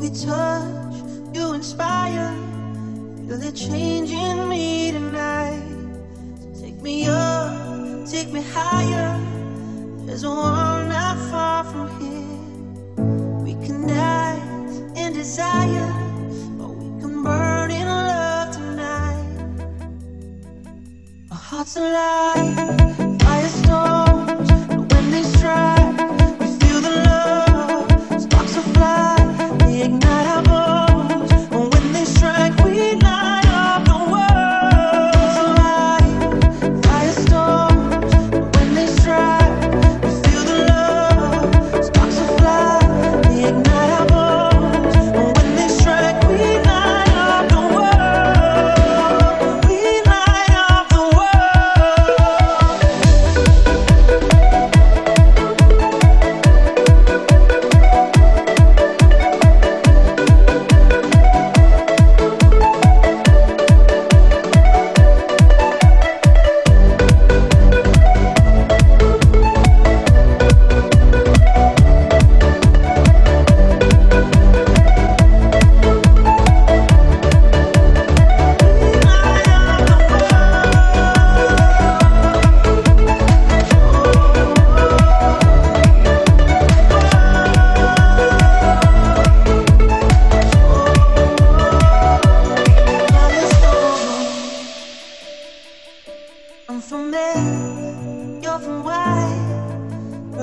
we touch, you inspire. Feel the change in me tonight. Take me up, take me higher. There's a world not far from here. We can die in desire, but we can burn in love tonight. Our hearts alive.